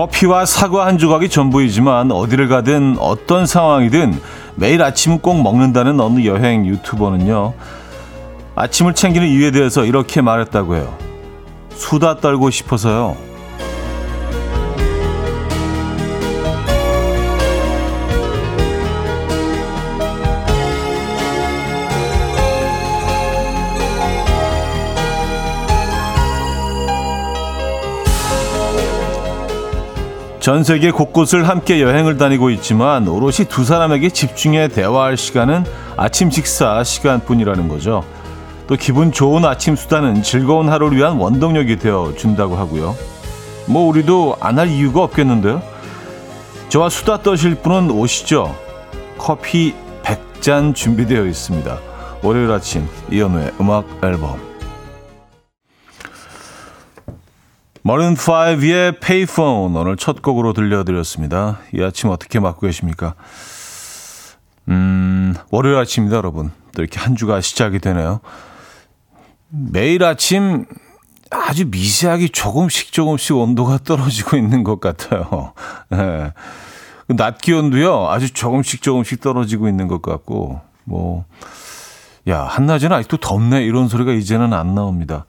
커피와 사과 한 조각이 전부이지만 어디를 가든 어떤 상황이든 매일 아침은 꼭 먹는다는 어느 여행 유튜버는요. 아침을 챙기는 이유에 대해서 이렇게 말했다고 해요. 수다 떨고 싶어서요. 전 세계 곳곳을 함께 여행을 다니고 있지만 오롯이 두 사람에게 집중해 대화할 시간은 아침 식사 시간뿐이라는 거죠. 또 기분 좋은 아침 수다는 즐거운 하루를 위한 원동력이 되어 준다고 하고요. 뭐 우리도 안 할 이유가 없겠는데요. 저와 수다 떠실 분은 오시죠. 커피 100잔 준비되어 있습니다. 월요일 아침 이연우의 음악 앨범 머른 5의 페이폰 오늘 첫 곡으로 들려드렸습니다. 이 아침 어떻게 맞고 계십니까? 음, 월요일 아침입니다, 여러분. 또 이렇게 한 주가 시작이 되네요. 매일 아침 아주 미세하게 조금씩 조금씩 온도가 떨어지고 있는 것 같아요. 네. 낮 기온도요, 아주 조금씩 조금씩 떨어지고 있는 것 같고, 뭐, 야, 한낮에는 아직도 덥네, 이런 소리가 이제는 안 나옵니다.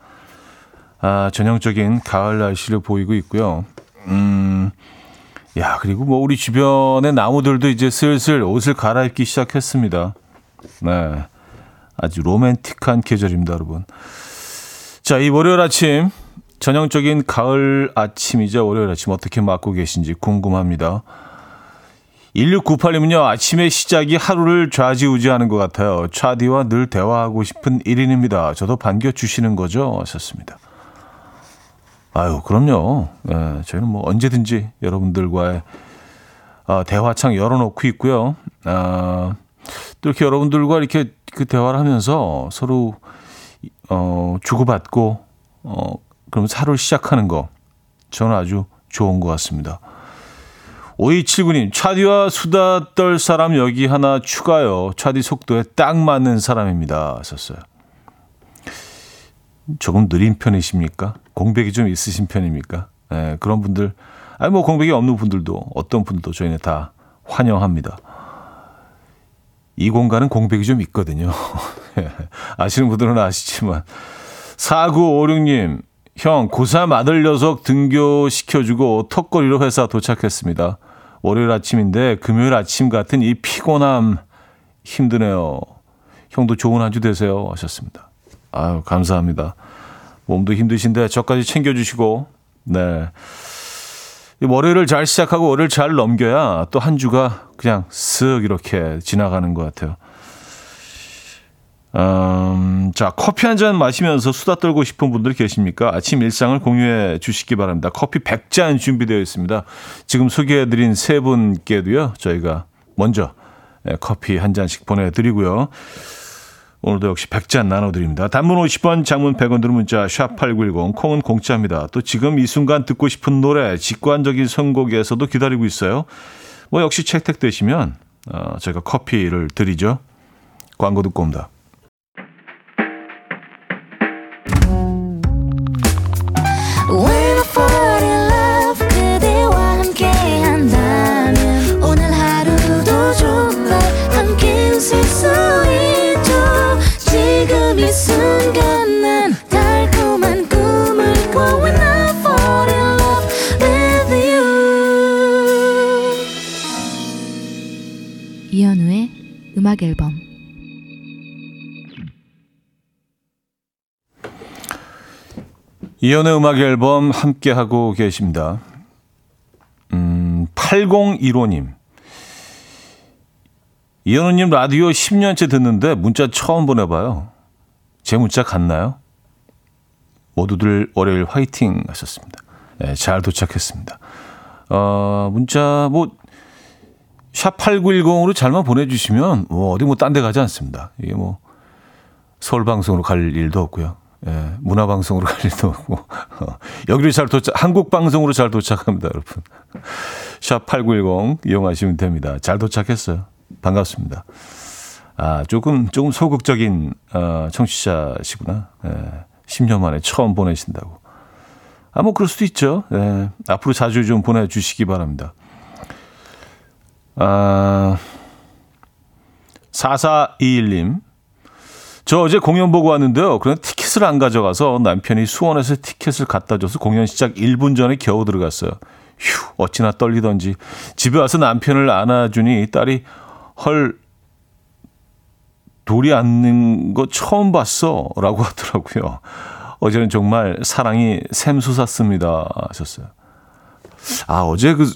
아, 전형적인 가을 날씨를 보이고 있고요. 음, 야, 그리고 뭐 우리 주변의 나무들도 이제 슬슬 옷을 갈아입기 시작했습니다. 네. 아주 로맨틱한 계절입니다, 여러분. 자, 이 월요일 아침, 전형적인 가을 아침이죠. 월요일 아침 어떻게 맞고 계신지 궁금합니다. 1698님은요, 아침의 시작이 하루를 좌지우지하는 것 같아요. 차디와 늘 대화하고 싶은 1인입니다. 저도 반겨주시는 거죠? 하셨습니다. 아유, 그럼요. 예, 저희는 뭐 언제든지 여러분들과의 어, 대화창 열어놓고 있고요. 아, 또 이렇게 여러분들과 이렇게 그 대화를 하면서 서로 어, 주고받고 어, 그럼 하루를 시작하는 거 저는 아주 좋은 것 같습니다. 5279님, 차디와 수다 떨 사람 여기 하나 추가요. 차디 속도에 딱 맞는 사람입니다. 하셨어요. 조금 느린 편이십니까? 공백이 좀 있으신 편입니까? 예, 그런 분들, 아니, 뭐 공백이 없는 분들도, 어떤 분들도 저희는 다 환영합니다. 이 공간은 공백이 좀 있거든요. 예, 아시는 분들은 아시지만. 4956님, 형, 고3 아들 녀석 등교시켜주고 턱걸이로 회사 도착했습니다. 월요일 아침인데 금요일 아침 같은 이 피곤함 힘드네요. 형도 좋은 한 주 되세요. 하셨습니다. 아유, 감사합니다. 몸도 힘드신데 저까지 챙겨주시고, 네. 월요일을 잘 시작하고 월요일 잘 넘겨야 또 한 주가 그냥 쓱 이렇게 지나가는 것 같아요. 음, 자, 커피 한 잔 마시면서 수다 떨고 싶은 분들 계십니까? 아침 일상을 공유해 주시기 바랍니다. 커피 100잔 준비되어 있습니다. 지금 소개해드린 세 분께도요, 저희가 먼저 예, 커피 한 잔씩 보내드리고요. 오늘도 역시 100잔 나눠드립니다. 단문 50원, 장문 100원 들은 문자 샵8910, 콩은 공짜입니다. 또 지금 이 순간 듣고 싶은 노래, 직관적인 선곡에서도 기다리고 있어요. 뭐 역시 채택되시면 어, 저희가 커피를 드리죠. 광고 듣고 옵니다. 음악 앨범 이연의 음악 앨범 함께 하고 계십니다. 음, 8015님. 이현우님 라디오 10년째 듣는데 문자 처음 보내봐요. 제 문자 갔나요? 모두들 월요일 화이팅 하셨습니다. 네, 잘 도착했습니다. 어, 문자 뭐 샵 8910으로 잘만 보내주시면 뭐 어디 뭐 딴 데 가지 않습니다. 이게 뭐 서울 방송으로 갈 일도 없고요. 예, 문화 방송으로 갈 일도 없고 어, 여기를 잘 도착 한국 방송으로 잘 도착합니다, 여러분. 샵 8910 이용하시면 됩니다. 잘 도착했어요. 반갑습니다. 아, 조금 조금 소극적인 어, 청취자시구나. 예, 10년 만에 처음 보내신다고. 아, 뭐, 그럴 수도 있죠. 네. 앞으로 자주 좀 보내주시기 바랍니다. 아, 4421님. 저 어제 공연 보고 왔는데요. 그런 티켓을 안 가져가서 남편이 수원에서 티켓을 갖다 줘서 공연 시작 1분 전에 겨우 들어갔어요. 휴, 어찌나 떨리던지. 집에 와서 남편을 안아주니 딸이 헐, 돌이 앉는 거 처음 봤어. 라고 하더라고요. 어제는 정말 사랑이 샘솟았습니다. 하셨어요. 아, 어제 그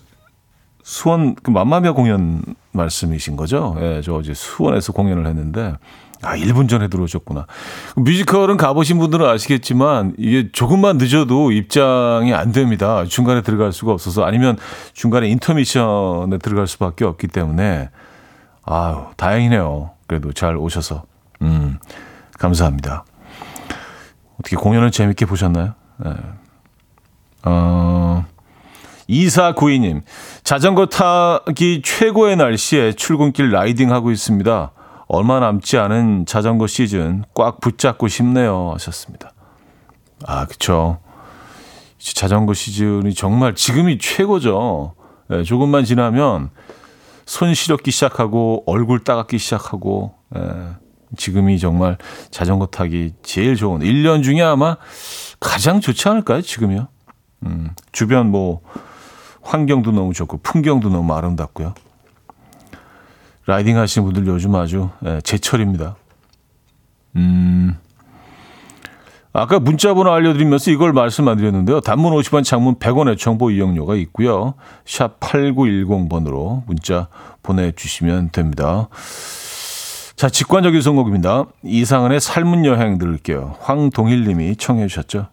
수원 그 맘마미아 공연 말씀이신 거죠? 예, 저 어제 수원에서 공연을 했는데 아, 1분 전에 들어오셨구나. 뮤지컬은 가보신 분들은 아시겠지만 이게 조금만 늦어도 입장이 안 됩니다. 중간에 들어갈 수가 없어서 아니면 중간에 인터미션에 들어갈 수밖에 없기 때문에 아유, 다행이네요. 그래도 잘 오셔서. 음, 감사합니다. 어떻게 공연을 재밌게 보셨나요? 네. 어, 2492님, 자전거 타기 최고의 날씨에 출근길 라이딩 하고 있습니다. 얼마 남지 않은 자전거 시즌 꽉 붙잡고 싶네요. 하셨습니다. 아, 그쵸. 자전거 시즌이 정말 지금이 최고죠. 네, 조금만 지나면 손 시렵기 시작하고 얼굴 따갑기 시작하고 예, 지금이 정말 자전거 타기 제일 좋은 1년 중에 아마 가장 좋지 않을까요? 지금이요. 음, 주변 뭐 환경도 너무 좋고 풍경도 너무 아름답고요. 라이딩 하시는 분들 요즘 아주 예, 제철입니다. 음. 아까 문자 번호 알려드리면서 이걸 말씀 안 드렸는데요. 단문 50원, 장문 100원의 정보 이용료가 있고요. 샵 8910번으로 문자 보내주시면 됩니다. 자, 직관적인 선곡입니다. 이상은의 삶은 여행 들을게요. 황동일 님이 청해 주셨죠.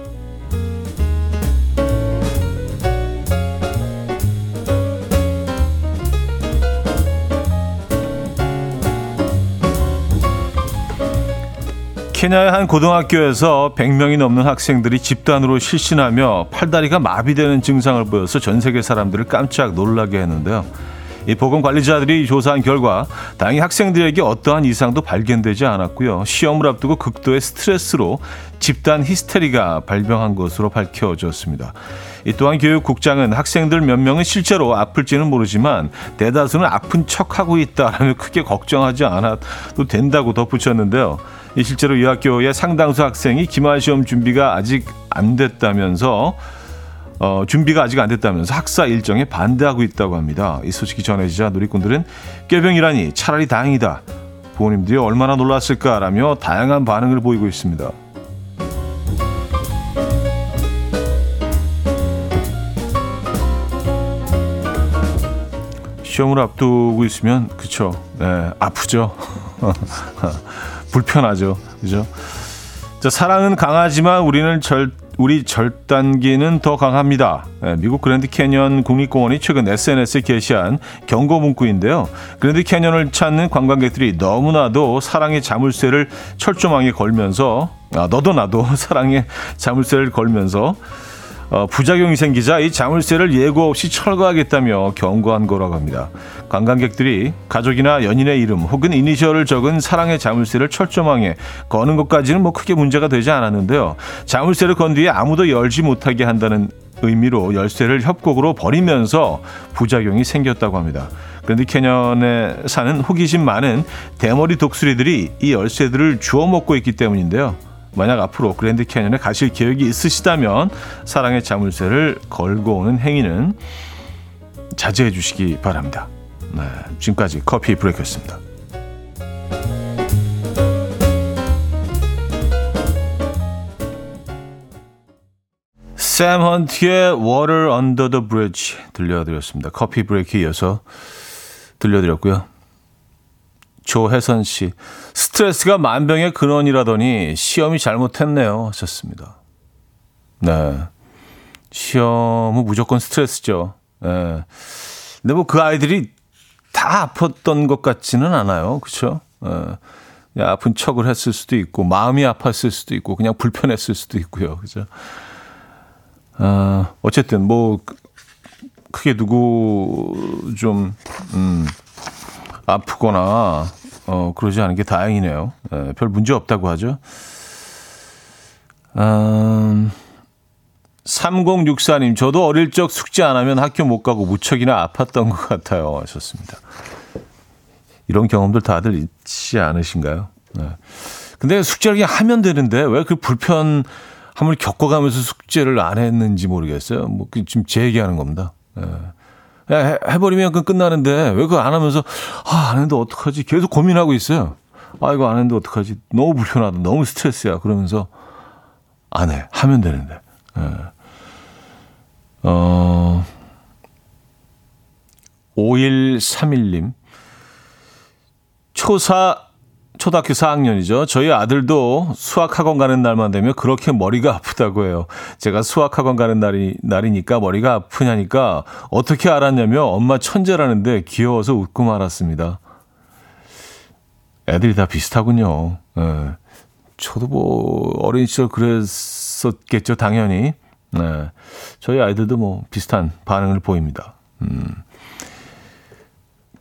케냐의 한 고등학교에서 100명이 넘는 학생들이 집단으로 실신하며 팔다리가 마비되는 증상을 보여서 전 세계 사람들을 깜짝 놀라게 했는데요. 이 보건 관리자들이 조사한 결과 다행히 학생들에게 어떠한 이상도 발견되지 않았고요. 시험을 앞두고 극도의 스트레스로 집단 히스테리가 발병한 것으로 밝혀졌습니다. 이 또한 교육국장은 학생들 몇 명은 실제로 아플지는 모르지만 대다수는 아픈 척하고 있다라며 크게 걱정하지 않아도 된다고 덧붙였는데요. 실제로 이 학교의 상당수 학생이 기말 시험 준비가 아직 안 됐다면서 어, 준비가 아직 안 됐다면서 학사 일정에 반대하고 있다고 합니다. 이 소식이 전해지자 누리꾼들은 꾀병이라니 차라리 다행이다. 부모님들이 얼마나 놀랐을까라며 다양한 반응을 보이고 있습니다. 시험을 앞두고 있으면 그쵸, 네, 아프죠. 불편하죠. 그죠? 자, 사랑은 강하지만 우리는 절, 우리 절단기는 더 강합니다. 네, 미국 그랜드 캐년 국립공원이 최근 SNS에 게시한 경고 문구인데요. 그랜드 캐년을 찾는 관광객들이 너무나도 사랑의 자물쇠를 철조망에 걸면서 아, 너도 나도 사랑의 자물쇠를 걸면서 어, 부작용이 생기자 이 자물쇠를 예고 없이 철거하겠다며 경고한 거라고 합니다. 관광객들이 가족이나 연인의 이름 혹은 이니셜을 적은 사랑의 자물쇠를 철조망에 거는 것까지는 뭐 크게 문제가 되지 않았는데요. 자물쇠를 건 뒤에 아무도 열지 못하게 한다는 의미로 열쇠를 협곡으로 버리면서 부작용이 생겼다고 합니다. 그런데 캐년에 사는 호기심 많은 대머리 독수리들이 이 열쇠들을 주워 먹고 있기 때문인데요. 만약 앞으로 그랜드 캐년에 가실 계획이 있으시다면 사랑의 자물쇠를 걸고 오는 행위는 자제해 주시기 바랍니다. 네, 지금까지 커피 브레이크였습니다. 샘 헌트의 Water Under the Bridge 들려드렸습니다. 커피 브레이크 이어서 들려드렸고요. 조혜선 씨. 스트레스가 만병의 근원이라더니 시험이 잘못했네요. 하셨습니다. 네. 시험은 무조건 스트레스죠. 네. 근데 뭐 그 아이들이 다 아팠던 것 같지는 않아요. 그쵸? 어, 아픈 척을 했을 수도 있고, 마음이 아팠을 수도 있고, 그냥 불편했을 수도 있고요. 그죠? 어, 어쨌든, 뭐, 크게 누구 좀, 음, 아프거나, 어, 그러지 않은 게 다행이네요. 예, 별 문제 없다고 하죠. 음, 3064님, 저도 어릴 적 숙제 안 하면 학교 못 가고 무척이나 아팠던 것 같아요. 하셨습니다. 이런 경험들 다들 있지 않으신가요? 네. 근데 숙제를 그냥 하면 되는데 왜 그 불편함을 겪어가면서 숙제를 안 했는지 모르겠어요. 뭐, 그 지금 제 얘기하는 겁니다. 네. 해, 해버리면 그 끝나는데 왜 그거 안 하면서 아, 안 했는데 어떡하지? 계속 고민하고 있어요. 아, 이거 안 했는데 어떡하지? 너무 불편하다. 너무 스트레스야. 그러면서 안 해. 하면 되는데. 예. 어, 5131님. 초사, 초등학교 4학년이죠. 저희 아들도 수학학원 가는 날만 되면 그렇게 머리가 아프다고 해요. 제가 수학학원 가는 날이, 날이니까 머리가 아프냐니까 어떻게 알았냐며 엄마 천재라는데 귀여워서 웃고 말았습니다. 애들이 다 비슷하군요. 예. 저도 뭐 어린 시절 그랬었겠죠, 당연히. 네. 저희 아이들도 뭐 비슷한 반응을 보입니다. 음.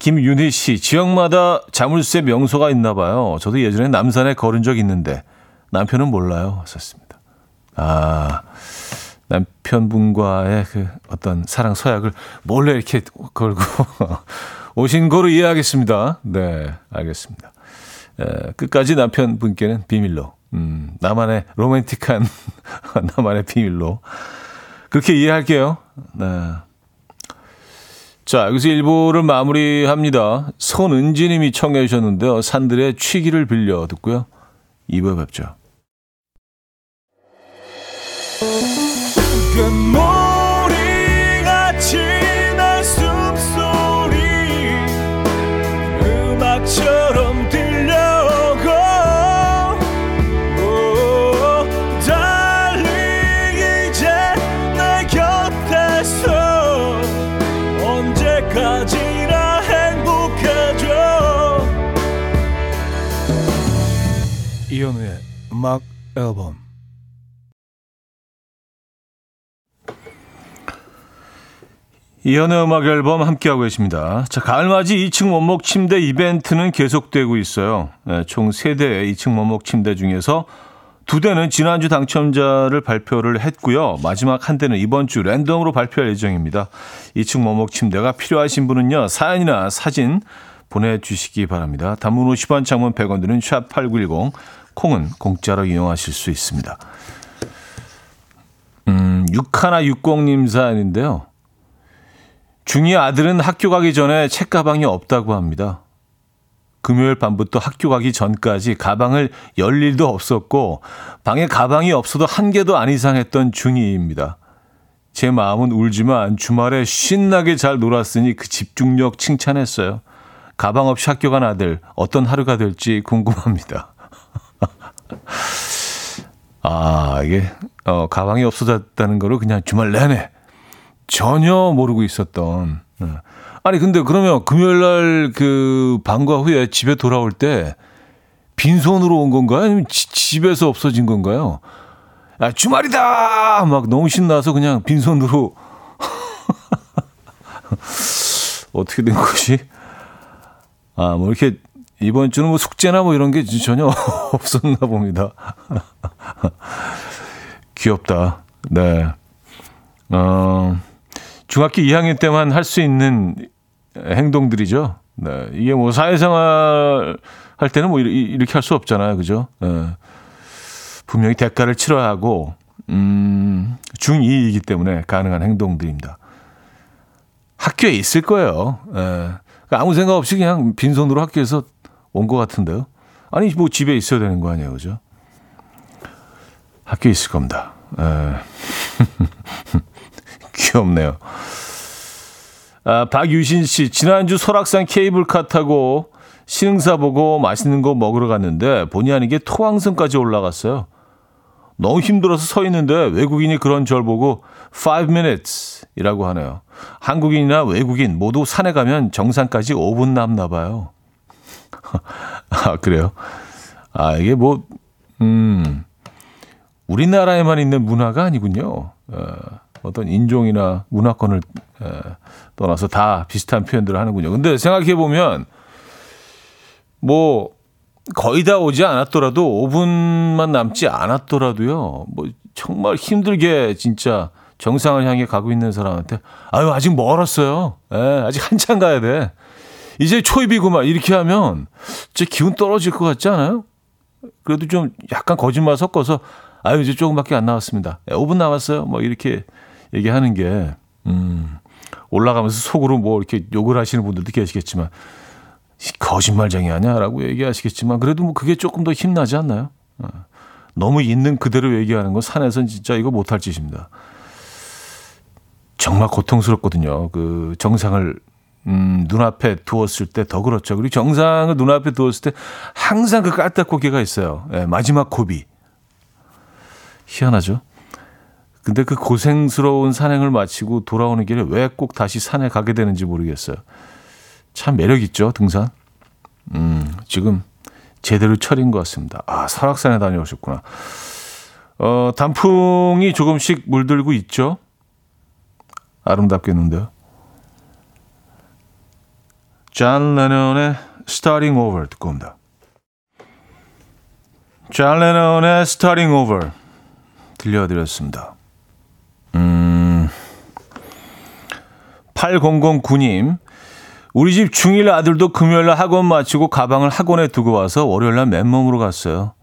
김윤희 씨, 지역마다 자물쇠 명소가 있나 봐요. 저도 예전에 남산에 걸은 적 있는데 남편은 몰라요. 하셨습니다. 아, 남편분과의 그 어떤 사랑 서약을 몰래 이렇게 걸고 오신 거로 이해하겠습니다. 네, 알겠습니다. 에, 끝까지 남편분께는 비밀로, 음, 나만의 로맨틱한 나만의 비밀로 그렇게 이해할게요. 네. 자, 여기서 1부를 마무리합니다. 손은지 님이 청해 주셨는데요. 산들의 취기를 빌려 듣고요. 2부에 뵙죠. 앨범 이현우의 음악 앨범 함께하고 계십니다. 자, 가을맞이 2층 원목 침대 이벤트는 계속되고 있어요. 네, 총 3대의 2층 원목 침대 중에서 두 대는 지난주 당첨자를 발표를 했고요. 마지막 한 대는 이번 주 랜덤으로 발표할 예정입니다. 2층 원목 침대가 필요하신 분은요. 사연이나 사진 보내주시기 바랍니다. 단문 50원, 장문 100원 드는 샵8910 콩은 공짜로 이용하실 수 있습니다. 음, 6160님 사연인데요. 중2 아들은 학교 가기 전에 책가방이 없다고 합니다. 금요일 밤부터 학교 가기 전까지 가방을 열 일도 없었고 방에 가방이 없어도 한 개도 안 이상했던 중2입니다. 제 마음은 울지만 주말에 신나게 잘 놀았으니 그 집중력 칭찬했어요. 가방 없이 학교 간 아들 어떤 하루가 될지 궁금합니다. 아, 이게, 어, 가방이 없어졌다는 거를 그냥 주말 내내 전혀 모르고 있었던. 네. 아니, 근데 그러면 금요일 날 그 방과 후에 집에 돌아올 때 빈손으로 온 건가요? 아니면 지, 집에서 없어진 건가요? 아, 주말이다! 막 너무 신나서 그냥 빈손으로. 어떻게 된 것이? 아, 뭐 이렇게 이번 주는 뭐 숙제나 뭐 이런 게 전혀 없었나 봅니다. 귀엽다. 네. 어, 중학교 2학년 때만 할 수 있는 행동들이죠. 네. 이게 뭐 사회생활 할 때는 뭐 이렇게 할 수 없잖아요. 그죠? 네. 분명히 대가를 치러야 하고, 음, 중2이기 때문에 가능한 행동들입니다. 학교에 있을 거예요. 네. 아무 생각 없이 그냥 빈손으로 학교에서 온 것 같은데요. 아니 뭐 집에 있어야 되는 거 아니에요, 그죠? 학교에 있을 겁니다. 에. 귀엽네요. 아, 박유신 씨, 지난주 설악산 케이블카 타고 신흥사 보고 맛있는 거 먹으러 갔는데 본의 아니게 토왕성까지 올라갔어요. 너무 힘들어서 서 있는데 외국인이 그런 절 보고 5 minutes 이라고 하네요. 한국인이나 외국인 모두 산에 가면 정상까지 5분 남나 봐요. 아, 그래요? 아, 이게 뭐, 음, 우리나라에만 있는 문화가 아니군요. 어, 어떤 인종이나 문화권을 어, 떠나서 다 비슷한 표현들을 하는군요. 근데 생각해 보면, 뭐, 거의 다 오지 않았더라도 5분만 남지 않았더라도요. 뭐 정말 힘들게 진짜 정상을 향해 가고 있는 사람한테 아유 아직 멀었어요. 예, 아직 한참 가야 돼. 이제 초입이구만 이렇게 하면 진짜 기운 떨어질 것 같지 않아요? 그래도 좀 약간 거짓말 섞어서 아유 이제 조금밖에 안 남았습니다. 5분 예, 남았어요. 뭐 이렇게 얘기하는 게 음, 올라가면서 속으로 뭐 이렇게 욕을 하시는 분들도 계시겠지만 거짓말쟁이 아니야라고 얘기하시겠지만 그래도 뭐 그게 조금 더 힘나지 않나요? 어. 너무 있는 그대로 얘기하는 건 산에선 진짜 이거 못할 짓입니다. 정말 고통스럽거든요. 그 정상을 음, 눈앞에 두었을 때 더 그렇죠. 그리고 정상을 눈앞에 두었을 때 항상 그 깔딱고개가 있어요. 예, 마지막 고비. 희한하죠. 근데 그 고생스러운 산행을 마치고 돌아오는 길에 왜 꼭 다시 산에 가게 되는지 모르겠어요. 참 매력 있죠, 등산. 음, 지금 제대로 철인 것 같습니다. 아, 설악산에 다녀오셨구나. 어, 단풍이 조금씩 물들고 있죠. 아름답겠는데요. 존 레논의 Starting Over 듣고 옵니다. 존 레논의 Starting Over 들려드렸습니다. 음, 8009님, 우리 집 중1 아들도 금요일날 학원 마치고 가방을 학원에 두고 와서 월요일날 맨몸으로 갔어요.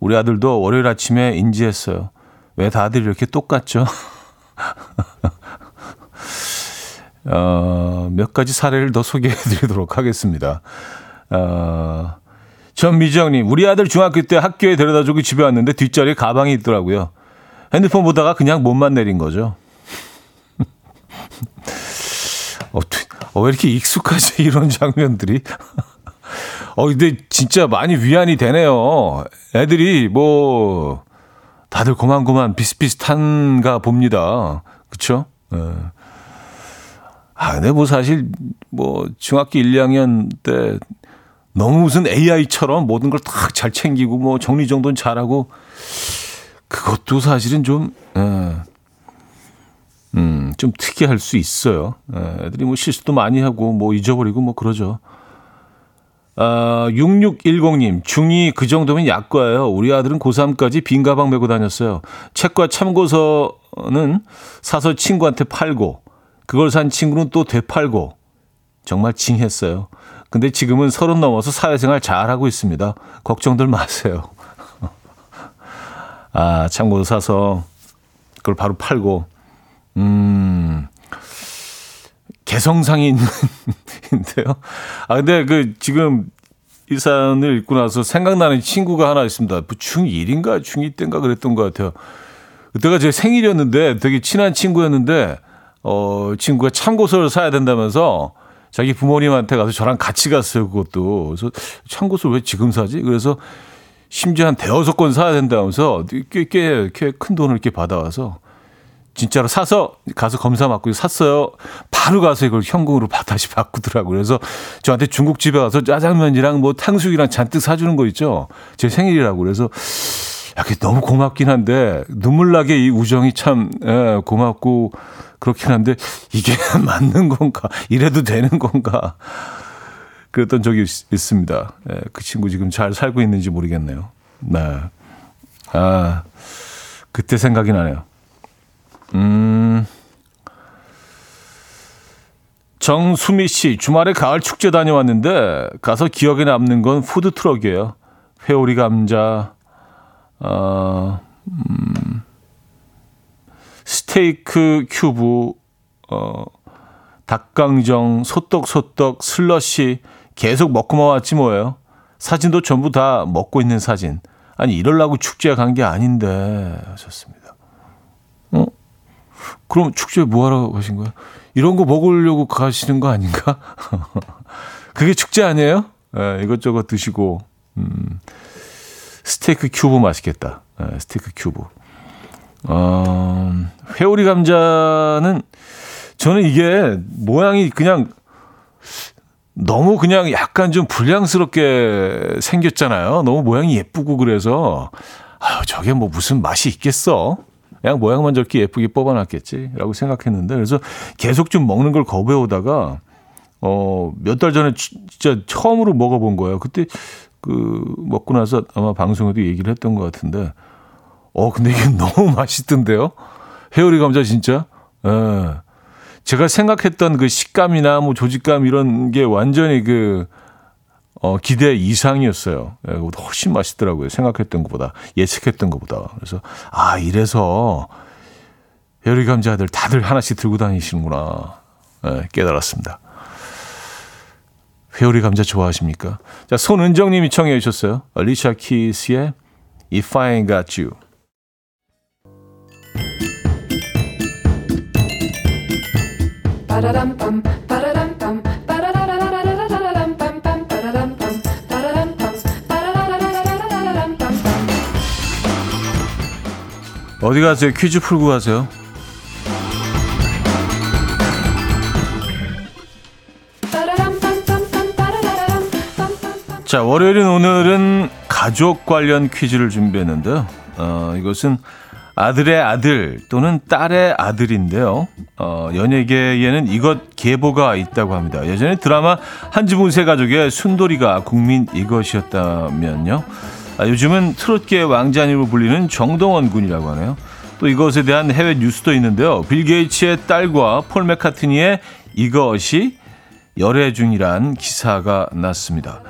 우리 아들도 월요일 아침에 인지했어요. 왜 다들 이렇게 똑같죠? 어, 몇 가지 사례를 더 소개해 드리도록 하겠습니다. 어, 전미정님, 우리 아들 중학교 때 학교에 데려다 주고 집에 왔는데 뒷자리에 가방이 있더라고요. 핸드폰 보다가 그냥 몸만 내린 거죠. 어, 어, 왜 이렇게 익숙하지, 이런 장면들이? 어, 근데 진짜 많이 위안이 되네요. 애들이 뭐, 다들 고만고만 비슷비슷한가 봅니다. 그쵸? 예. 아, 근데 뭐 사실 뭐 중학교 1, 2학년 때 너무 무슨 AI처럼 모든 걸딱잘 챙기고 뭐 정리정돈 잘하고 그것도 사실은 좀, 예. 음, 좀 특이할 수 있어요. 예, 애들이 뭐 실수도 많이 하고 뭐 잊어버리고 뭐 그러죠. 아, 6610님, 중2 그 정도면 약과예요. 우리 아들은 고3까지 빈 가방 메고 다녔어요. 책과 참고서는 사서 친구한테 팔고, 그걸 산 친구는 또 되팔고, 정말 징했어요. 근데 지금은 서른 넘어서 사회생활 잘하고 있습니다. 걱정들 마세요. 아, 참고서 사서 그걸 바로 팔고, 음, 개성상이 있는데요. 아, 근데 그 지금 이 사연을 읽고 나서 생각나는 친구가 하나 있습니다. 뭐 중1인가 중2 때인가 그랬던 것 같아요. 그때가 제 생일이었는데 되게 친한 친구였는데, 어, 친구가 참고서를 사야 된다면서 자기 부모님한테 가서 저랑 같이 갔어요, 그것도. 그래서 참고서 왜 지금 사지? 그래서 심지어 한 대여섯 권 사야 된다면서 꽤, 꽤, 꽤 큰 돈을 이렇게 받아와서 진짜로 사서 가서 검사 받고 샀어요. 바로 가서 이걸 현금으로 다시 바꾸더라고요. 그래서 저한테 중국집에 가서 짜장면이랑 뭐 탕수육이랑 잔뜩 사주는 거 있죠. 제 생일이라고. 그래서 약간 너무 고맙긴 한데 눈물 나게 이 우정이 참 예, 고맙고 그렇긴 한데 이게 맞는 건가? 이래도 되는 건가? 그랬던 적이 있, 습니다 예, 그 친구 지금 잘 살고 있는지 모르겠네요. 네. 아, 그때 생각이 나네요. 음. 정수미 씨, 주말에 가을 축제 다녀왔는데 가서 기억에 남는 건 푸드 트럭이에요. 회오리 감자, 어, 음, 스테이크 큐브, 어, 닭강정, 소떡소떡, 슬러시 계속 먹고만 왔지 뭐예요. 사진도 전부 다 먹고 있는 사진. 아니 이럴라고 축제 간게 아닌데 하셨습니다. 어? 그럼 축제에 뭐 하러 가신 거예요? 이런 거 먹으려고 가시는 거 아닌가? 그게 축제 아니에요? 예, 이것저것 드시고, 음, 스테이크 큐브 맛있겠다. 예, 스테이크 큐브. 어, 회오리 감자는 저는 이게 모양이 그냥 너무 그냥 약간 좀 불량스럽게 생겼잖아요. 너무 모양이 예쁘고 그래서 아유 저게 뭐 무슨 맛이 있겠어? 그냥 모양만 저렇게 예쁘게 뽑아놨겠지라고 생각했는데 그래서 계속 좀 먹는 걸 거부해오다가 어 몇 달 전에 진짜 처음으로 먹어본 거예요. 그때 그 먹고 나서 아마 방송에도 얘기를 했던 것 같은데 어 근데 이게 너무 맛있던데요. 해오리 감자 진짜. 예. 제가 생각했던 그 식감이나 뭐 조직감 이런 게 완전히 그 어, 기대 이상이었어요. 예, 훨씬 맛있더라고요. 생각했던 것보다 예측했던 것보다. 그래서 아 이래서 해오리 감자들 다들 하나씩 들고 다니시는구나 예, 깨달았습니다. 회오리 감자 좋아하십니까? 자 손은정 님이 청해 주셨어요. 리샤 키스의 If I Ain't Got You. 어디 가세요? 퀴즈 풀고 가세요. 자, 월요일인 오늘은 가족 관련 퀴즈를 준비했는데요. 어, 이것은 아들의 아들 또는 딸의 아들인데요. 어, 연예계에는 이것 계보가 있다고 합니다. 예전에 드라마 한지붕세 가족의 순돌이가 국민 이것이었다면요. 아, 요즘은 트롯계 왕자님으로 불리는 정동원 군이라고 하네요. 또 이것에 대한 해외 뉴스도 있는데요. 빌 게이츠의 딸과 폴 맥카트니의 이것이 열애 중이란 기사가 났습니다.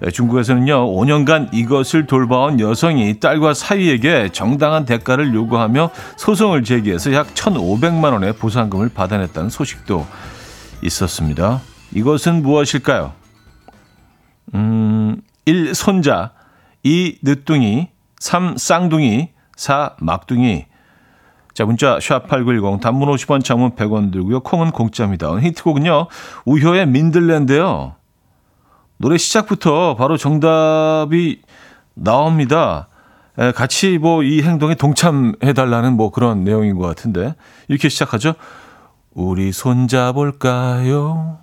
네, 중국에서는요, 5년간 이것을 돌봐온 여성이 딸과 사위에게 정당한 대가를 요구하며 소송을 제기해서 약 1,500만 원의 보상금을 받아냈다는 소식도 있었습니다. 이것은 무엇일까요? 음, 1. 손자 2. 늦둥이 3. 쌍둥이 4. 막둥이 자, 문자 샵8910 단문 50원 장문 100원 들고요. 콩은 공짜입니다. 힌트곡은요. 우효의 민들랜드요. 노래 시작부터 바로 정답이 나옵니다. 에, 같이 뭐 이 행동에 동참해 달라는 뭐 그런 내용인 것 같은데 이렇게 시작하죠. 우리 손자 볼까요?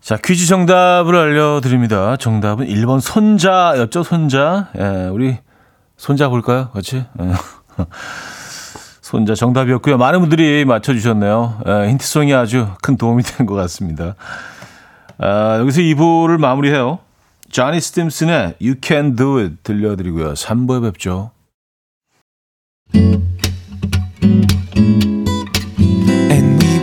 자, 퀴즈 정답을 알려드립니다. 정답은 1번 손자였죠, 손자. 예, 우리 손자 볼까요? 그렇지? 예. 손자 정답이었고요. 많은 분들이 맞춰주셨네요. 에, 힌트송이 아주 큰 도움이 된 것 같습니다. 아, 여기서 2부를 마무리해요. 자니 스팀슨의 You Can Do It 들려드리고요. 3부에 뵙죠. And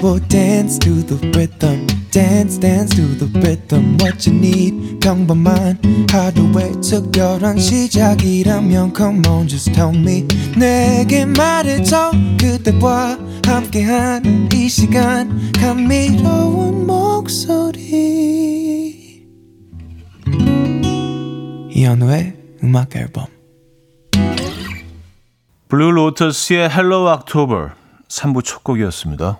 will dance to the rhythm. dance dance to the rhythm what you need 평범한 하루의 특별한 시작이라면 come on just tell me 내게 말해줘 그대와 함께한 이 시간 감미로운 목소리 이현우의 음악 앨범 블루 로터스의 Hello October 3부 첫 곡이었습니다.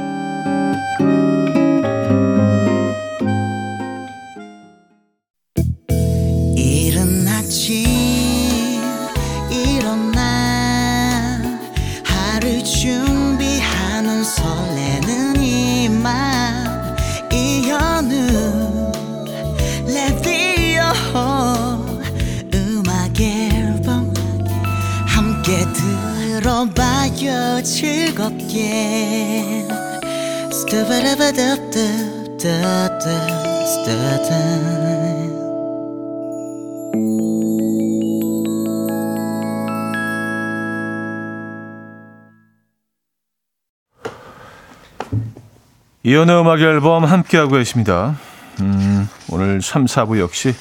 이연의 음악 앨범 함께하고 계십니다. 음, 오늘 3, 4부 역시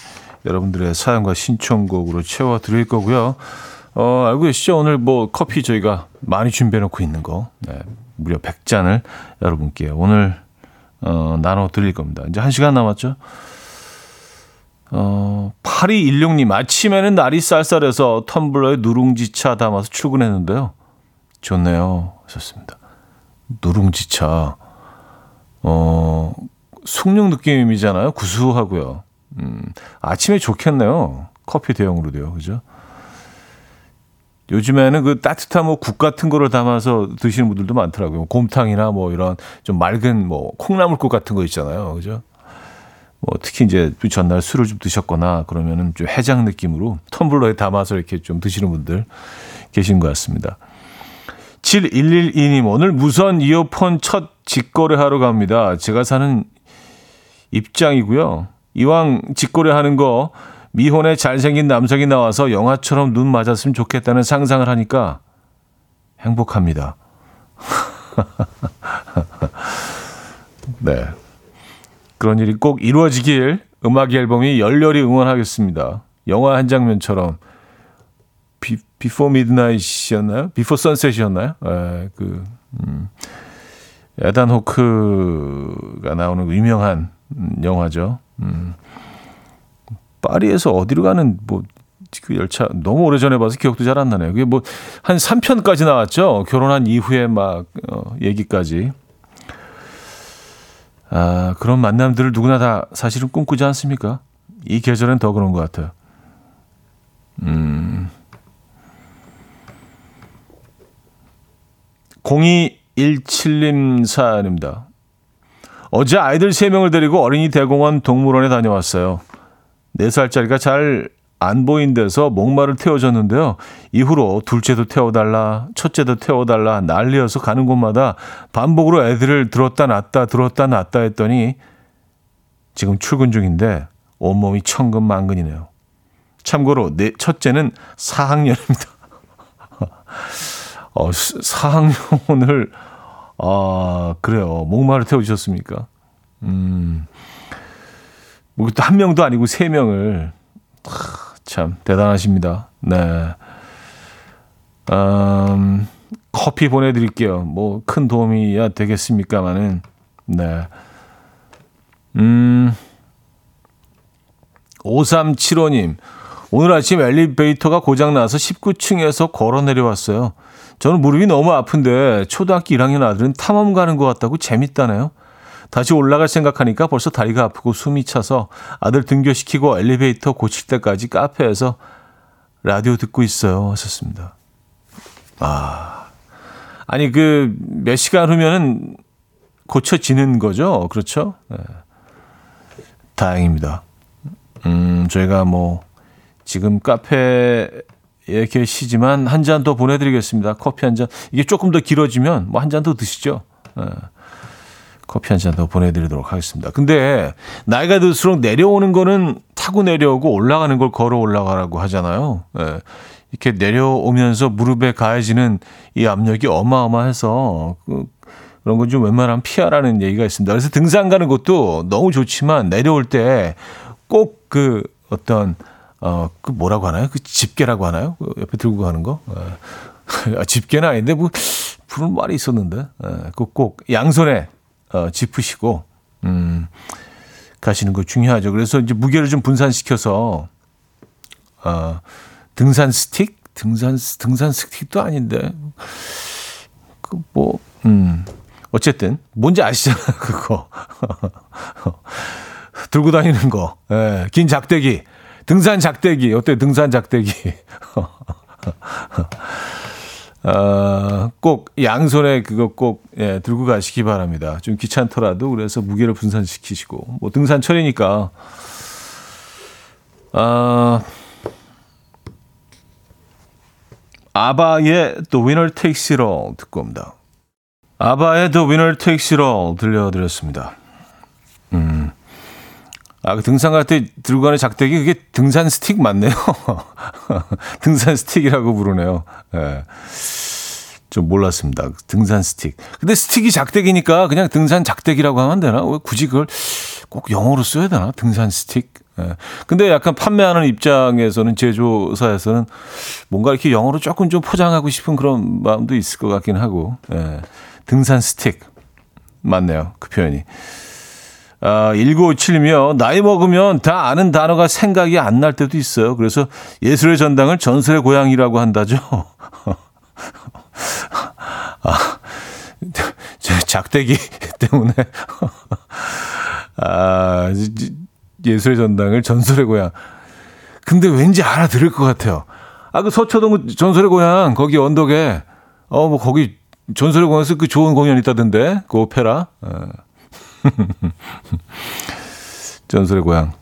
여러분들의 사연과 신청곡으로 채워드릴 거고요. 어, 알고 계시죠? 오늘 뭐 커피 저희가 많이 준비해놓고 있는 거. 네, 무려 100잔을 여러분께 오늘 어, 나눠 드릴 겁니다. 이제 1시간 남았죠? 어, 8216님, 아침에는 날이 쌀쌀해서 텀블러에 누룽지차 담아서 출근했는데요. 좋네요. 하셨습니다. 누룽지차. 어, 숭늉 느낌이잖아요. 구수하고요. 음, 아침에 좋겠네요. 커피 대용으로도요. 그죠? 요즘에는 그 따뜻한 뭐 국 같은 거를 담아서 드시는 분들도 많더라고요. 곰탕이나 뭐 이런 좀 맑은 뭐 콩나물국 같은 거 있잖아요. 그죠? 뭐 특히 이제 전날 술을 좀 드셨거나 그러면은 좀 해장 느낌으로 텀블러에 담아서 이렇게 좀 드시는 분들 계신 것 같습니다. 7112님, 오늘 무선 이어폰 첫 직거래 하러 갑니다. 제가 사는 입장이고요. 이왕 직거래 하는 거 미혼의 잘생긴 남성이 나와서 영화처럼 눈 맞았으면 좋겠다는 상상을 하니까 행복합니다. 네. 그런 일이 꼭 이루어지길 음악 앨범이 열렬히 응원하겠습니다. 영화 한 장면처럼 비, Before Midnight이었나요? Before Sunset이었나요? 에, 그 음, 에단 호크가 나오는 그 유명한 영화죠. 음, 파리에서 어디로 가는 뭐 그 열차 너무 오래전에 봐서 기억도 잘 안 나네요. 그게 뭐 한 3편까지 나왔죠. 결혼한 이후에 막 어, 얘기까지. 아, 그런 만남들을 누구나 다 사실은 꿈꾸지 않습니까? 이 계절엔 더 그런 것 같아요. 음. 0217님 사연입니다. 어제 아이들 3명을 데리고 어린이 대공원 동물원에 다녀왔어요. 4살짜리가 잘 안 보인 데서 목마를 태워줬는데요. 이후로 둘째도 태워달라, 첫째도 태워달라, 난리여서 가는 곳마다 반복으로 애들을 들었다 놨다, 들었다 놨다 했더니 지금 출근 중인데 온몸이 천근만근이네요. 참고로 내 첫째는 4학년입니다. 어, 4학년을, 아, 그래요. 목마를 태워주셨습니까? 음, 뭐한 명도 아니고 세 명을, 참, 대단하십니다. 네. 음, 커피 보내드릴게요. 뭐, 큰 도움이야 되겠습니까만은, 네. 음, 5375님, 오늘 아침 엘리베이터가 고장나서 19층에서 걸어 내려왔어요. 저는 무릎이 너무 아픈데 초등학교 1학년 아들은 탐험 가는 것 같다고 재밌다네요. 다시 올라갈 생각하니까 벌써 다리가 아프고 숨이 차서 아들 등교시키고 엘리베이터 고칠 때까지 카페에서 라디오 듣고 있어요. 하셨습니다. 아. 아니, 그, 몇 시간 후면은 고쳐지는 거죠. 그렇죠? 네. 다행입니다. 음, 저희가 뭐, 지금 카페에 계시지만 한 잔 더 보내드리겠습니다. 커피 한 잔. 이게 조금 더 길어지면 뭐 한 잔 더 드시죠. 네. 커피 한 잔 더 보내드리도록 하겠습니다. 근데 나이가 들수록 내려오는 거는 타고 내려오고 올라가는 걸 걸어 올라가라고 하잖아요. 예. 이렇게 내려오면서 무릎에 가해지는 이 압력이 어마어마해서 그, 그런 건 좀 웬만하면 피하라는 얘기가 있습니다. 그래서 등산 가는 것도 너무 좋지만 내려올 때 꼭 그 어떤 어, 그 뭐라고 하나요? 그 집게라고 하나요? 그 옆에 들고 가는 거? 예. 아, 집게는 아닌데 뭐 부른 말이 있었는데. 예. 그꼭 양손에 어, 짚으시고, 음, 가시는 거 중요하죠. 그래서 이제 무게를 좀 분산시켜서, 어, 등산 스틱? 등산, 등산 스틱도 아닌데, 그, 뭐, 음, 어쨌든, 뭔지 아시잖아요, 그거. 들고 다니는 거. 예, 긴 작대기. 등산 작대기. 어때, 등산 작대기. 어, 꼭 양손에 그거 꼭 예, 들고 가시기 바랍니다. 좀 귀찮더라도 그래서 무게를 분산시키시고 뭐 등산철이니까 아 아바의 The Winner Takes It All 듣고 옵니다. 아바의 The Winner Takes It All 들려드렸습니다. 음. 아, 그 등산 갈 때 들고 가는 작대기 그게 등산 스틱 맞네요. 등산 스틱이라고 부르네요. 예. 네. 좀 몰랐습니다. 등산 스틱. 근데 스틱이 작대기니까 그냥 등산 작대기라고 하면 되나? 왜 굳이 그걸 꼭 영어로 써야 되나? 등산 스틱. 예. 근데 약간 판매하는 입장에서는 제조사에서는 뭔가 이렇게 영어로 조금 좀 포장하고 싶은 그런 마음도 있을 것 같긴 하고. 예. 등산 스틱. 맞네요. 그 표현이. 아, 1957이며 나이 먹으면 다 아는 단어가 생각이 안 날 때도 있어요. 그래서 예술의 전당을 전설의 고향이라고 한다죠. 아, 작대기 때문에 아, 예술의 전당을 전설의 고향. 근데 왠지 알아들을 것 같아요. 아, 그 서초동 전설의 고향 거기 언덕에 어 뭐 거기 전설의 고향에서 그 좋은 공연 있다던데 그 오페라. 어. 전설의 고향.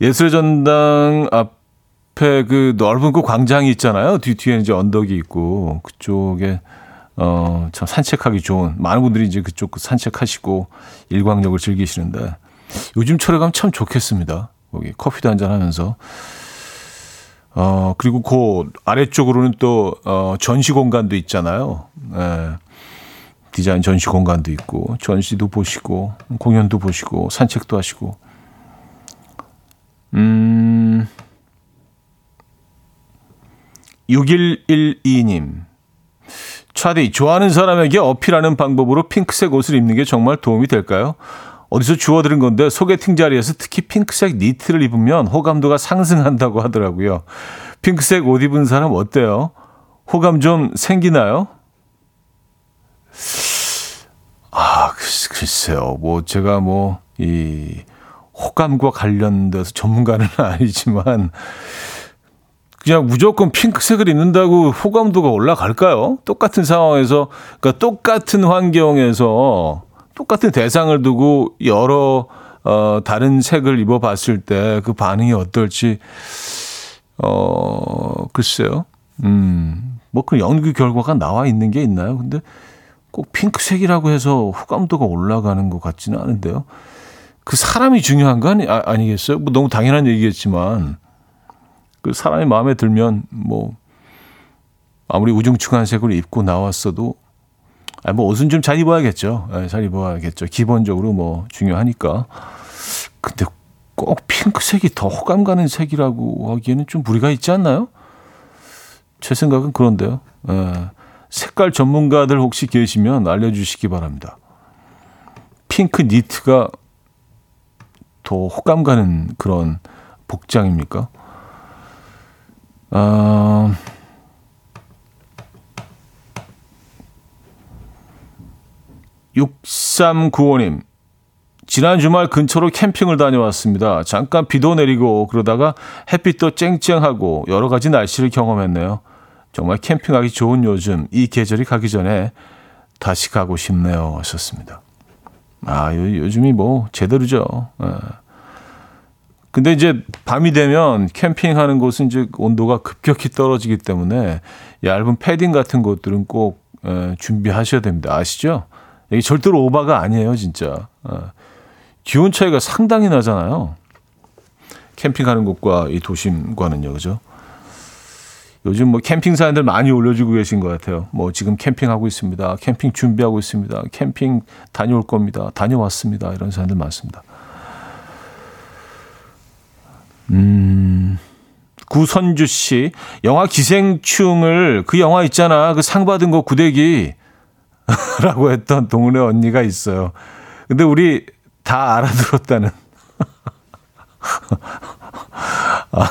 예술의 전당 앞에 그 넓은 그 광장이 있잖아요. 뒤, 뒤에 이제 언덕이 있고, 그쪽에, 어, 참 산책하기 좋은, 많은 분들이 이제 그쪽 그 산책하시고 일광욕을 즐기시는데, 요즘철에 가면 참 좋겠습니다. 거기 커피도 한잔 하면서. 어, 그리고 그 아래쪽으로는 또, 어, 전시 공간도 있잖아요. 예. 디자인 전시 공간도 있고 전시도 보시고 공연도 보시고 산책도 하시고 음 6112님 차디 좋아하는 사람에게 어필하는 방법으로 핑크색 옷을 입는 게 정말 도움이 될까요? 어디서 주워 들은 건데 소개팅 자리에서 특히 핑크색 니트를 입으면 호감도가 상승한다고 하더라고요. 핑크색 옷 입은 사람 어때요? 호감 좀 생기나요? 아, 글쎄요. 뭐, 제가 뭐, 이, 호감과 관련돼서 전문가는 아니지만, 그냥 무조건 핑크색을 입는다고 호감도가 올라갈까요? 똑같은 상황에서, 그러니까 똑같은 환경에서 똑같은 대상을 두고 여러, 어, 다른 색을 입어봤을 때 그 반응이 어떨지, 어, 글쎄요. 음, 뭐 그 연구 결과가 나와 있는 게 있나요? 근데 꼭 핑크색이라고 해서 호감도가 올라가는 것 같지는 않은데요. 그 사람이 중요한 거 아니, 아, 니겠어요뭐 너무 당연한 얘기겠지만 그 사람이 마음에 들면 뭐 아무리 우중충한 색으로 입고 나왔어도 아니 뭐 옷은 좀 잘 입어야겠죠. 네, 잘 입어야겠죠. 기본적으로 뭐 중요하니까. 근데 꼭 핑크색이 더 호감 가는 색이라고 하기에는 좀 무리가 있지 않나요? 제 생각은 그런데요. 네. 색깔 전문가들 혹시 계시면 알려주시기 바랍니다. 핑크 니트가 더 호감 가는 그런 복장입니까? 아, 육삼구호님 지난 주말 근처로 캠핑을 다녀왔습니다. 잠깐 비도 내리고 그러다가 햇빛도 쨍쨍하고 여러 가지 날씨를 경험했네요. 정말 캠핑하기 좋은 요즘 이 계절이 가기 전에 다시 가고 싶네요. 하셨습니다. 아, 요, 즘이 뭐 제대로죠. 예. 근데 이제 밤이 되면 캠핑하는 곳은 이제 온도가 급격히 떨어지기 때문에 얇은 패딩 같은 것들은 꼭 예, 준비하셔야 됩니다. 아시죠? 이게 절대로 오바가 아니에요, 진짜. 예. 기온 차이가 상당히 나잖아요. 캠핑하는 곳과 이 도심과는요, 그죠? 요즘 뭐 캠핑 사연들 많이 올려주고 계신 것 같아요. 뭐 지금 캠핑하고 있습니다. 캠핑 준비하고 있습니다. 캠핑 다녀올 겁니다. 다녀왔습니다. 이런 사연들 많습니다. 음, 구선주 씨, 영화 기생충을 그 영화 있잖아. 그 상 받은 거 구대기. 라고 했던 동네 언니가 있어요. 근데 우리 다 알아들었다는. 아,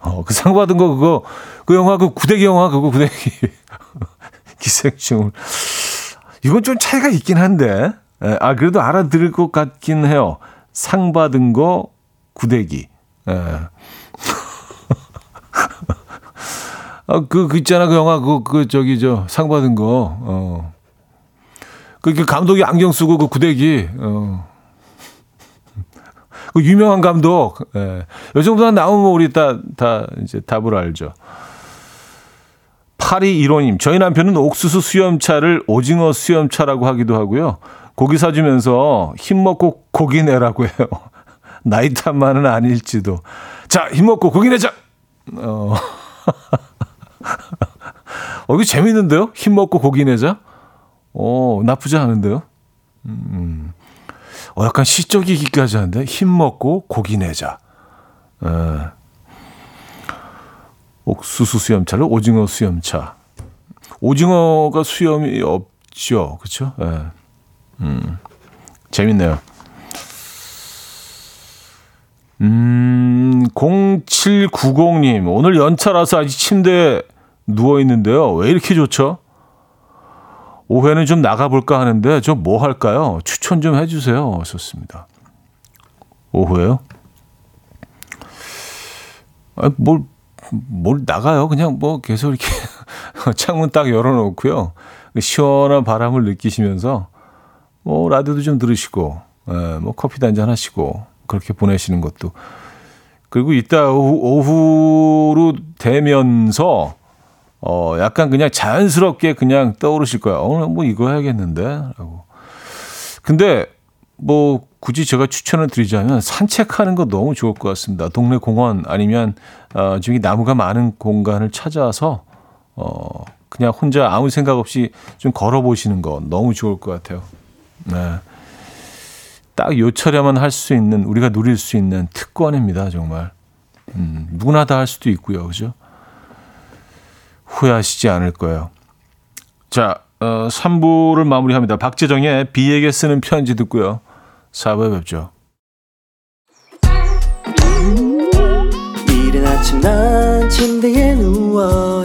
어, 그 상 받은 거 그거 그 영화 그 구대기 영화 그거 구대기 기생충 이건 좀 차이가 있긴 한데 에, 예, 아 그래도 알아들을 것 같긴 해요. 상 받은 거 구대기. 에. 예. 아, 그, 그 있잖아. 그 영화, 그, 그, 저기, 저, 상 받은 거. 어. 그, 그 감독이 안경 쓰고 그 구대기. 어. 그 유명한 감독. 예. 요 정도만 나오면 우리 다, 다 이제 답을 알죠. 8215님, 저희 남편은 옥수수 수염차를 오징어 수염차라고 하기도 하고요. 고기 사주면서 힘 먹고 고기 내라고 해요. 나이 탓만은 아닐지도. 자, 힘 먹고 고기 내자! 어. 어, 이거 재밌는데요? 힘 먹고 고기 내자? 어, 나쁘지 않은데요? 음. 어, 약간 시적이기까지 한데? 힘 먹고 고기 내자. 에. 옥수수 수염차를 오징어 수염차. 오징어가 수염이 없죠. 그쵸? 예. 음. 재밌네요. 음, 0790님, 오늘 연차라서 아직 침대에 누워 있는데요. 왜 이렇게 좋죠? 오후에는 좀 나가볼까 하는데, 좀뭐 할까요? 추천 좀 해주세요. 좋습니다. 오후에요? 아, 뭘, 뭘 나가요? 그냥 뭐 계속 이렇게 창문 딱 열어놓고요. 시원한 바람을 느끼시면서, 뭐, 라디오도 좀 들으시고, 예, 뭐, 커피도 한잔 하시고, 그렇게 보내시는 것도. 그리고 이따 오후, 오후로 되면서, 어, 약간 그냥 자연스럽게 그냥 떠오르실 거야. 오늘 뭐 이거 해야겠는데? 라고. 근데 뭐 굳이 제가 추천을 드리자면 산책하는 거 너무 좋을 것 같습니다. 동네 공원 아니면 어, 저기 나무가 많은 공간을 찾아서 어, 그냥 혼자 아무 생각 없이 좀 걸어보시는 거 너무 좋을 것 같아요. 네. 딱 요철에만 할 수 있는 우리가 누릴 수 있는 특권입니다. 정말. 음, 누구나 다 할 수도 있고요. 그죠? 후회하시지 않을 거예요. 자, 어, 3부를 마무리합니다. 박재정의 비에게 쓰는 편지 듣고요. 4부에 뵙죠. 이른 아침 난 침대에 누워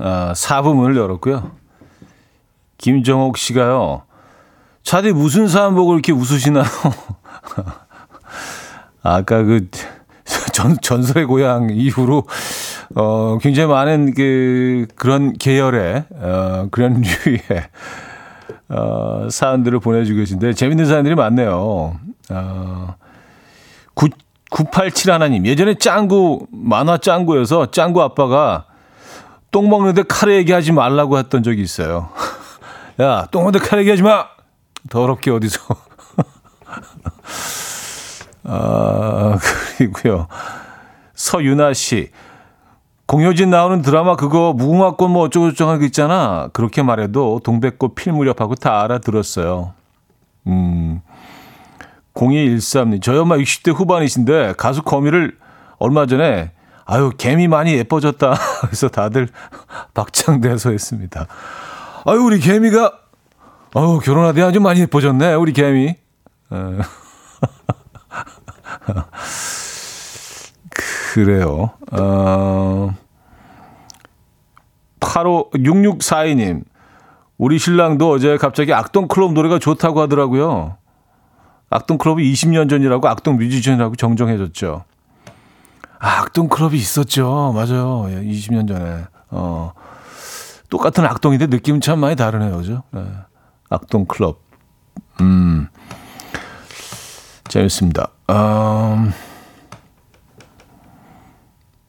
아, 4부 문을 열었고요. 김정옥 씨가요. 차디 무슨 사람 보고 이렇게 웃으시나요? 아까 그 전, 전설의 고향 이후로 어, 굉장히 많은 그 그런 계열의 어, 그런 류의 어, 사연들을 보내주고 계신데 재밌는 사연들이 많네요. 어, 9, 987 하나님 예전에 짱구 만화 짱구여서 짱구 아빠가 똥 먹는데 카레 얘기하지 말라고 했던 적이 있어요. 야, 똥 먹는데 카레 얘기하지 마. 더럽게 어디서. 아, 그리고요. 서윤아 씨. 공효진 나오는 드라마 그거 무궁화꽃 뭐 어쩌고저쩌고 하는 거 있잖아. 그렇게 말해도 동백꽃 필 무렵하고 다 알아들었어요. 음. 0213님. 저희 엄마 60대 후반이신데 가수 거미를 얼마 전에 아유, 개미 많이 예뻐졌다. 그래서 다들 박장대소 했습니다. 아유, 우리 개미가, 어우, 결혼하대 아주 많이 예뻐졌네, 우리 개미. 어. 그래요. 어, 85, 6642님. 우리 신랑도 어제 갑자기 악동클럽 노래가 좋다고 하더라고요. 악동클럽이 20년 전이라고 악동 뮤지션이라고 정정해줬죠. 아, 악동 클럽이 있었죠. 맞아요. 20년 전에. 어. 똑같은 악동인데 느낌은 참 많이 다르네요. 그죠? 네. 악동 클럽. 음. 재밌습니다. 음.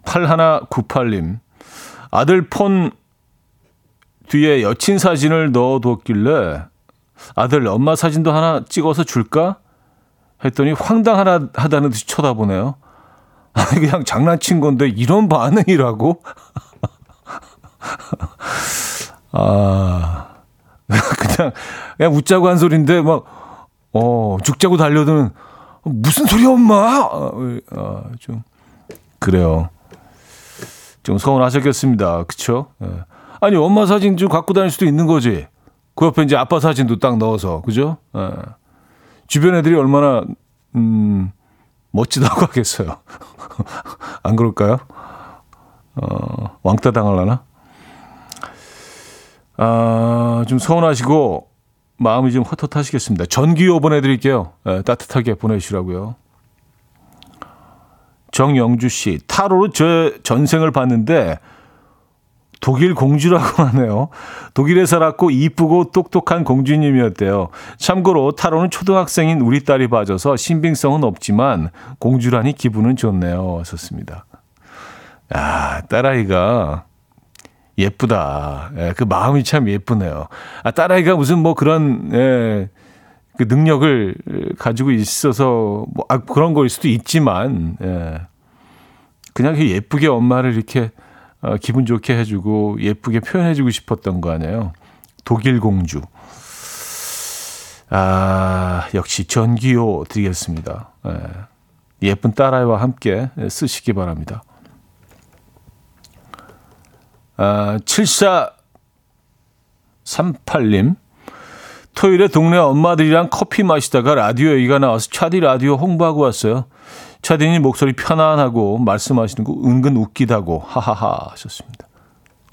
8198님. 아들 폰 뒤에 여친 사진을 넣어뒀길래 아들 엄마 사진도 하나 찍어서 줄까? 했더니 황당하다는 듯이 쳐다보네요. 그냥 장난친 건데 이런 반응이라고? 아, 그냥, 그냥 웃자고 한 소리인데 막, 어, 죽자고 달려드는 무슨 소리야, 엄마? 아, 아, 좀, 그래요. 좀 서운하셨겠습니다. 그쵸? 예. 아니, 엄마 사진 좀 갖고 다닐 수도 있는 거지. 그 옆에 이제 아빠 사진도 딱 넣어서, 그죠? 예. 주변 애들이 얼마나, 음, 멋지다고 하겠어요. 안 그럴까요? 어, 왕따 당할라나? 아, 좀 서운하시고, 마음이 좀 헛헛하시겠습니다. 전기요 보내드릴게요. 예, 따뜻하게 보내주시라고요. 정영주 씨, 타로로 저 전생을 봤는데 독일 공주라고 하네요. 독일에 살았고 이쁘고 똑똑한 공주님이었대요. 참고로 타로는 초등학생인 우리 딸이 봐줘서 신빙성은 없지만 공주라니 기분은 좋네요. 썼습니다. 아, 딸아이가 예쁘다. 예, 그 마음이 참 예쁘네요. 아, 딸아이가 무슨 뭐 그런, 예, 그 능력을 가지고 있어서 뭐 아, 그런 거일 수도 있지만 예. 그냥 예쁘게 엄마를 이렇게 어, 기분 좋게 해주고 예쁘게 표현해주고 싶었던 거 아니에요. 독일 공주. 아 역시 전기요 드리겠습니다. 예. 예쁜 딸아이와 함께 쓰시기 바랍니다. 아, 7438님. 토요일에 동네 엄마들이랑 커피 마시다가 라디오 얘기가 나와서 차디 라디오 홍보하고 왔어요. 차디님 목소리 편안하고 말씀하시는 거 은근 웃기다고 하하하 하셨습니다.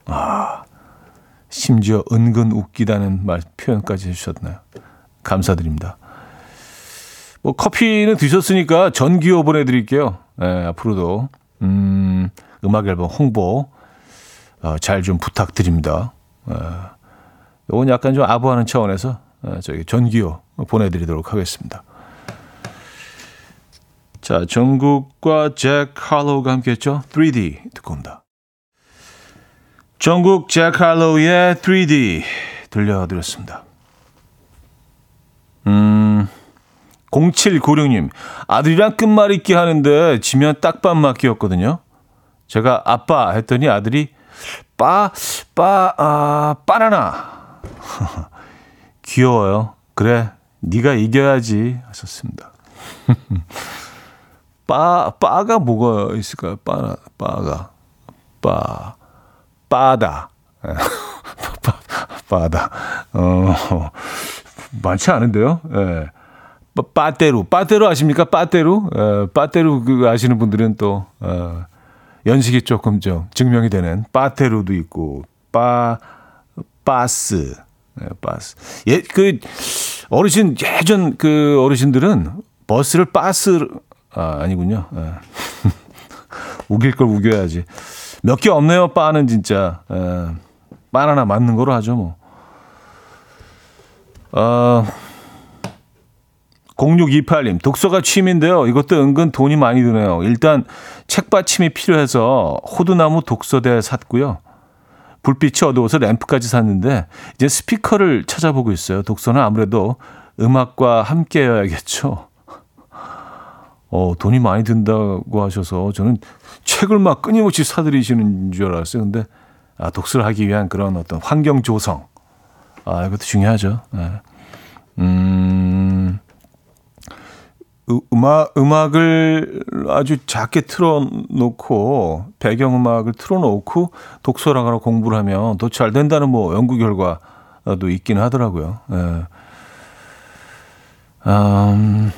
아, 심지어 은근 웃기다는 말 표현까지 해주셨나요? 감사드립니다. 뭐 커피는 드셨으니까 전기요 보내드릴게요. 네, 앞으로도 음, 음악 앨범 홍보 어, 잘 좀 부탁드립니다. 어, 이건 약간 좀 아부하는 차원에서 어, 저기 전기요 보내드리도록 하겠습니다. 자, 정국과 잭 할로우가 함께했죠. 3D 듣고 옵니다. 정국 잭 할로우의 3D 들려드렸습니다. 음, 0796님, 아들이랑 끝말잇기 하는데 지면 딱밥 맞기였거든요. 제가 아빠 했더니 아들이 빠, 빠, 아, 바나나. 귀여워요. 그래, 네가 이겨야지 하셨습니다. 빠, 빠가 뭐가 있을까요? 빠, 빠가. 빠, 빠다. 빠, 빠다. 어, 많지 않은데요? 예. 네. 빠떼루. 빠떼루 아십니까? 빠떼루? 예, 빠떼루 그 아시는 분들은 또, 어, 연식이 조금 좀 증명이 되는 빠테루도 있고 빠 빠스 네, 빠스 예그 어르신 예전 그 어르신들은 버스를 빠스 아 아니군요 예. 우길 걸 우겨야지 몇 개 없네요 빠는 진짜 예. 바나나 맞는 거로 하죠 뭐 어, 0628님, 독서가 취미인데요. 이것도 은근 돈이 많이 드네요. 일단 책받침이 필요해서 호두나무 독서대 샀고요. 불빛이 어두워서 램프까지 샀는데 이제 스피커를 찾아보고 있어요. 독서는 아무래도 음악과 함께여야겠죠. 어, 돈이 많이 든다고 하셔서 저는 책을 막 끊임없이 사들이시는 줄 알았어요. 근데 아, 독서를 하기 위한 그런 어떤 환경 조성. 아, 이것도 중요하죠. 네. 음, 음악, 음악을 아주 작게 틀어놓고, 배경음악을 틀어놓고 독서를 하거나 공부를 하면 더 잘 된다는 뭐 연구 결과도 있기는 하더라고요. 예. 음,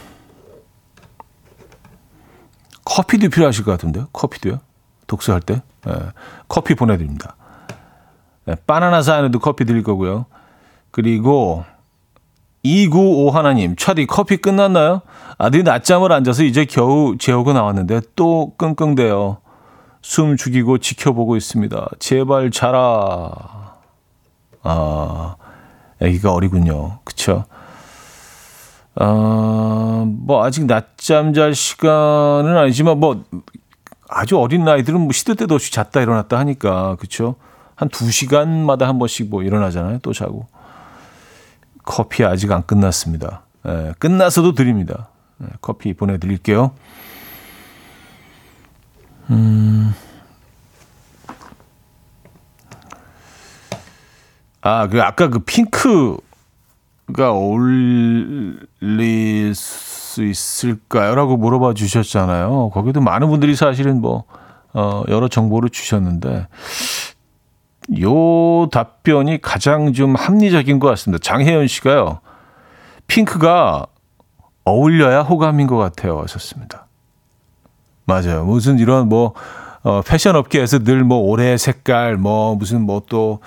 커피도 필요하실 것 같은데요? 커피도요? 독서할 때? 예. 커피 보내드립니다. 예. 바나나 사연에도 커피 드릴 거고요. 그리고 295 하나님, 차디 커피 끝났나요? 아들이 낮잠을 앉아서 이제 겨우 재우고 나왔는데 또 끙끙대요. 숨 죽이고 지켜보고 있습니다. 제발 자라. 아, 아기가 어리군요. 그쵸? 아, 뭐, 아직 낮잠 잘 시간은 아니지만, 뭐, 아주 어린 나이들은 뭐 시도 때도 없이 잤다 일어났다 하니까, 그쵸? 한두 시간마다 한 번씩 뭐 일어나잖아요. 또 자고. 커피 아직 안 끝났습니다. 예, 끝나서도 드립니다. 예, 커피 보내 드릴게요. 음. 아, 그 아까 그 핑크 가 어울릴 수 있을까요? 라고 물어봐 주셨잖아요. 거기도 많은 분들이 사실은 뭐 어, 여러 정보를 주셨는데 요 답변이 가장 좀 합리적인 것 같습니다. 장혜연 씨가요. 핑크가 어울려야 호감인 것 같아요. 하셨습니다. 맞아요. 무슨 이런 뭐, 어, 패션 업계에서 늘 뭐 올해 색깔, 뭐 무슨 뭐 또,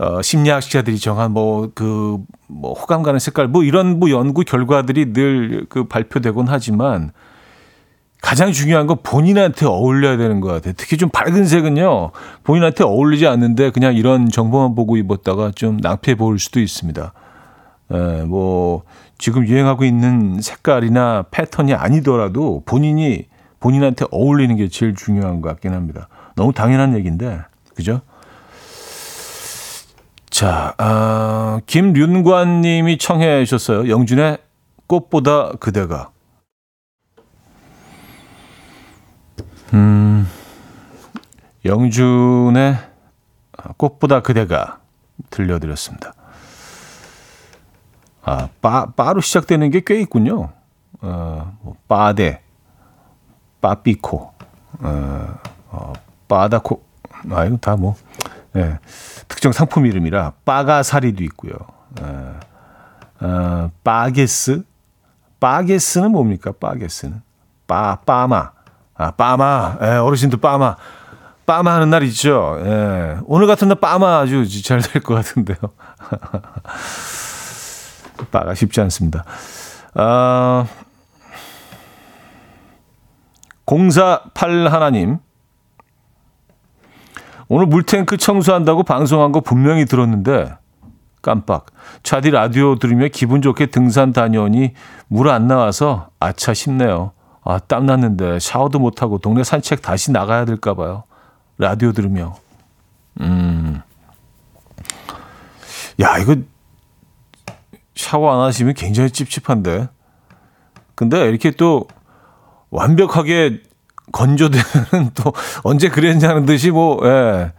어, 심리학자들이 정한 뭐, 그, 뭐, 호감 가는 색깔, 뭐 이런 뭐 연구 결과들이 늘 그 발표되곤 하지만 가장 중요한 건 본인한테 어울려야 되는 것 같아요. 특히 좀 밝은 색은요, 본인한테 어울리지 않는데 그냥 이런 정보만 보고 입었다가 좀 낭패 보일 수도 있습니다. 에, 뭐, 지금 유행하고 있는 색깔이나 패턴이 아니더라도 본인이 본인한테 어울리는 게 제일 중요한 것 같긴 합니다. 너무 당연한 얘기인데, 그죠? 자, 아, 김윤관 님이 청해 주셨어요. 영준의 꽃보다 그대가. 음, 영준의 꽃보다 그대가 들려드렸습니다. 아, 빠, 빠로 시작되는 게 꽤 있군요. 어, 뭐, 빠데, 빠삐코, 어, 어, 빠다코, 아, 이거 다 뭐, 예, 특정 상품 이름이라 빠가사리도 있고요. 예, 어, 빠게스, 빠게스는 뭡니까? 빠게스는 빠, 빠마. 아, 빠마. 예, 어르신들 빠마. 빠마 하는 날 있죠. 예. 오늘 같은 날 빠마 아주 잘 될 것 같은데요. 빠가 쉽지 않습니다. 아, 048 하나님. 오늘 물탱크 청소한다고 방송한 거 분명히 들었는데 깜빡. 차디 라디오 들으며 기분 좋게 등산 다녀오니 물 안 나와서 아차 싶네요. 아, 땀 났는데 샤워도 못 하고 동네 산책 다시 나가야 될까 봐요. 라디오 들으며. 음. 야, 이거 샤워 안 하시면 굉장히 찝찝한데. 근데 이렇게 또 완벽하게 건조되는 또 언제 그랬냐는 듯이 뭐, 예.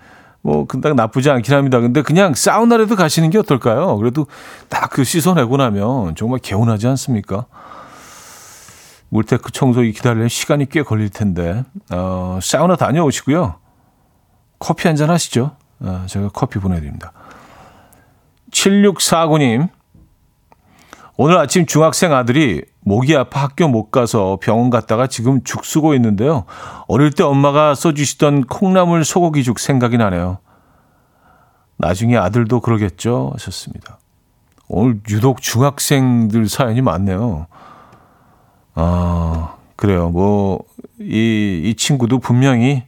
뭐, 그닥 나쁘지 않긴 합니다. 근데 그냥 사우나라도 가시는 게 어떨까요? 그래도 딱 그 씻어내고 나면 정말 개운하지 않습니까? 물테크 청소기 기다리는 시간이 꽤 걸릴 텐데, 어, 사우나 다녀오시고요. 커피 한 잔 하시죠. 어, 제가 커피 보내드립니다. 7649님, 오늘 아침 중학생 아들이 목이 아파 학교 못 가서 병원 갔다가 지금 죽 쓰고 있는데요. 어릴 때 엄마가 써주시던 콩나물 소고기 죽 생각이 나네요. 나중에 아들도 그러겠죠? 하셨습니다. 오늘 유독 중학생들 사연이 많네요. 아, 그래요. 뭐, 이, 이 친구도 분명히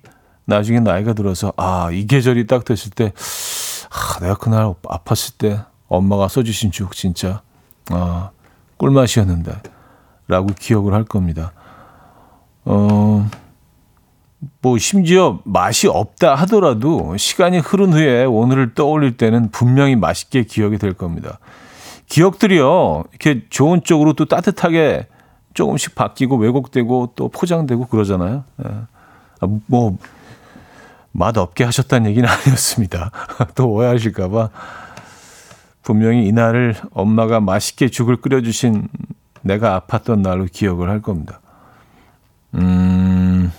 나중에 나이가 들어서, 아, 이 계절이 딱 됐을 때, 아, 내가 그날 아팠을 때 엄마가 써주신 죽 진짜, 아, 꿀맛이었는데, 라고 기억을 할 겁니다. 어, 뭐, 심지어 맛이 없다 하더라도 시간이 흐른 후에 오늘을 떠올릴 때는 분명히 맛있게 기억이 될 겁니다. 기억들이요, 이렇게 좋은 쪽으로 또 따뜻하게 조금씩 바뀌고 왜곡되고 또 포장되고 그러잖아요. 예. 아, 뭐, 맛 없게 하셨다는 얘기는 아니었습니다. 또 오해하실까봐. 분명히 이날을 엄마가 맛있게 죽을 끓여주신 내가 아팠던 날로 기억을 할 겁니다. 음.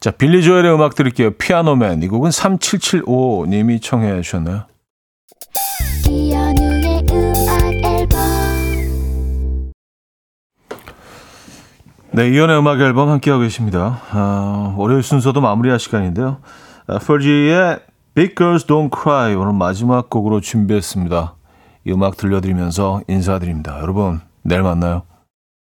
자, 빌리 조엘의 음악 들을게요. 피아노맨. 이 곡은 3775님이 청해 주셨나요? 네, 이연의 음악 앨범 함께하고 계십니다. 아, 월요일 순서도 마무리할 시간인데요. 아, 퍼지의 Big Girls Don't Cry 오늘 마지막 곡으로 준비했습니다. 이 음악 들려드리면서 인사드립니다. 여러분, 내일 만나요.